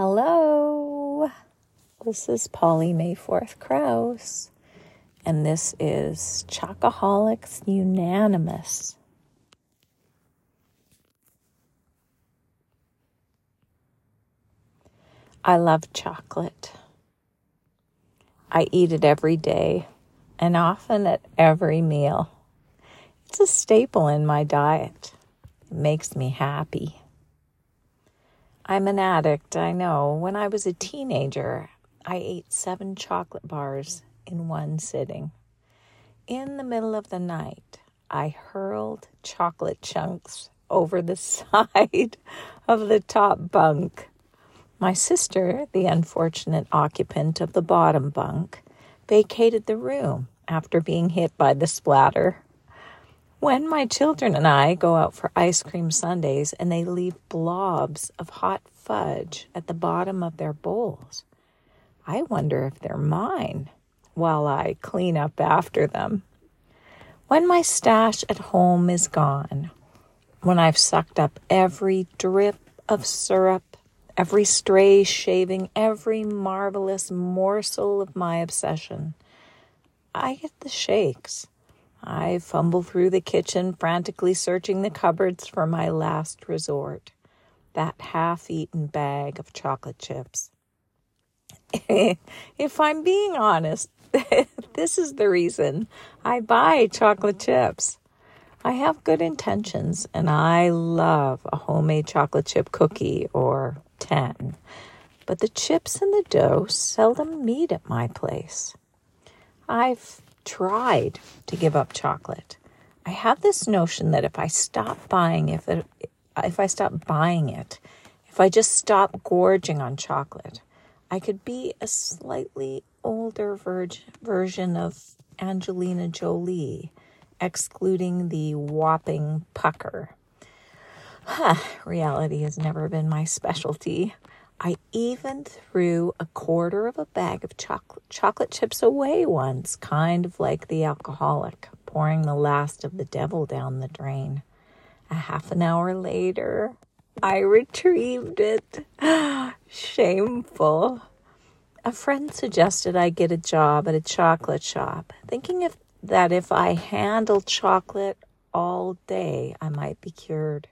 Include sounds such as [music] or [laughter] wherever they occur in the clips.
Hello, this is Polly Mayforth Krause, and this is Chocoholics Unanimous. I love chocolate. I eat it every day and often at every meal. It's a staple in my diet. It makes me happy. I'm an addict, I know. When I was a teenager, I ate seven chocolate bars in one sitting. In the middle of the night, I hurled chocolate chunks over the [laughs] side of the top bunk. My sister, the unfortunate occupant of the bottom bunk, vacated the room after being hit by the splatter. When my children and I go out for ice cream sundaes and they leave blobs of hot fudge at the bottom of their bowls, I wonder if they're mine while I clean up after them. When my stash at home is gone, when I've sucked up every drip of syrup, every stray shaving, every marvelous morsel of my obsession, I get the shakes I fumble through the kitchen, frantically searching the cupboards for my last resort that half eaten bag of chocolate chips. [laughs] if I'm being honest, [laughs] this is the reason I buy chocolate chips. I have good intentions and I love a homemade chocolate chip cookie or 10, but the chips and the dough seldom meet at my place. I've tried to give up chocolate. I have this notion that if I stop buying if it, if I stop buying it, if I just stop gorging on chocolate, I could be a slightly older ver- version of Angelina Jolie, excluding the whopping pucker. Huh, [sighs] reality has never been my specialty. I even threw a quarter of a bag of chocolate, chocolate chips away once, kind of like the alcoholic, pouring the last of the devil down the drain. A half an hour later, I retrieved it. [gasps] Shameful. A friend suggested I get a job at a chocolate shop, thinking if, that if I handled chocolate all day, I might be cured.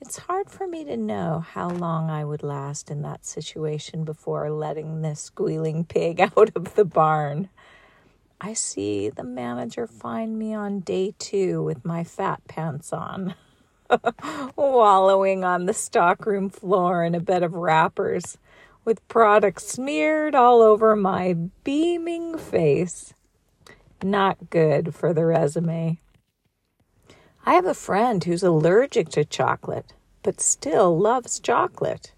It's hard for me to know how long I would last in that situation before letting this squealing pig [laughs] out of the barn. I see the manager find me on day two with my fat pants on, [laughs] wallowing on the stockroom floor in a bed of wrappers with product smeared all over my beaming face. Not good for the resume. I have a friend who's allergic to chocolate, but still loves chocolate.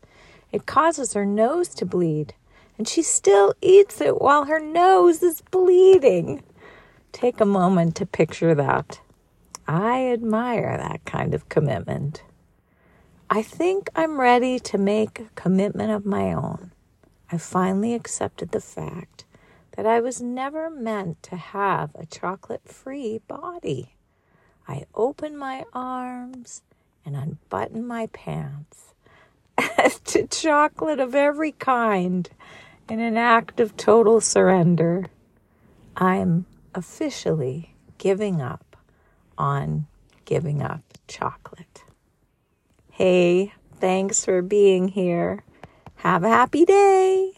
It causes her nose to bleed, and she still eats it while her nose is bleeding. Take a moment to picture that. I admire that kind of commitment. I think I'm ready to make a commitment of my own. I finally accepted the fact that I was never meant to have a chocolate free body. I open my arms and unbutton my pants [laughs] to chocolate of every kind in an act of total surrender. I'm officially giving up on giving up chocolate. Hey, thanks for being here. Have a happy day.